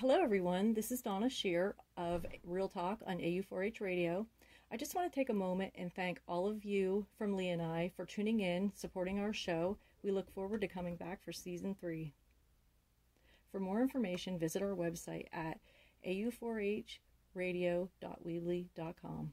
Hello, everyone. This is Donna Shear of Real Talk on AU4H Radio. I just want to take a moment and thank all of you from Lee and I for tuning in, supporting our show. We look forward to coming back for season three. For more information, visit our website at au4hradio.weebly.com.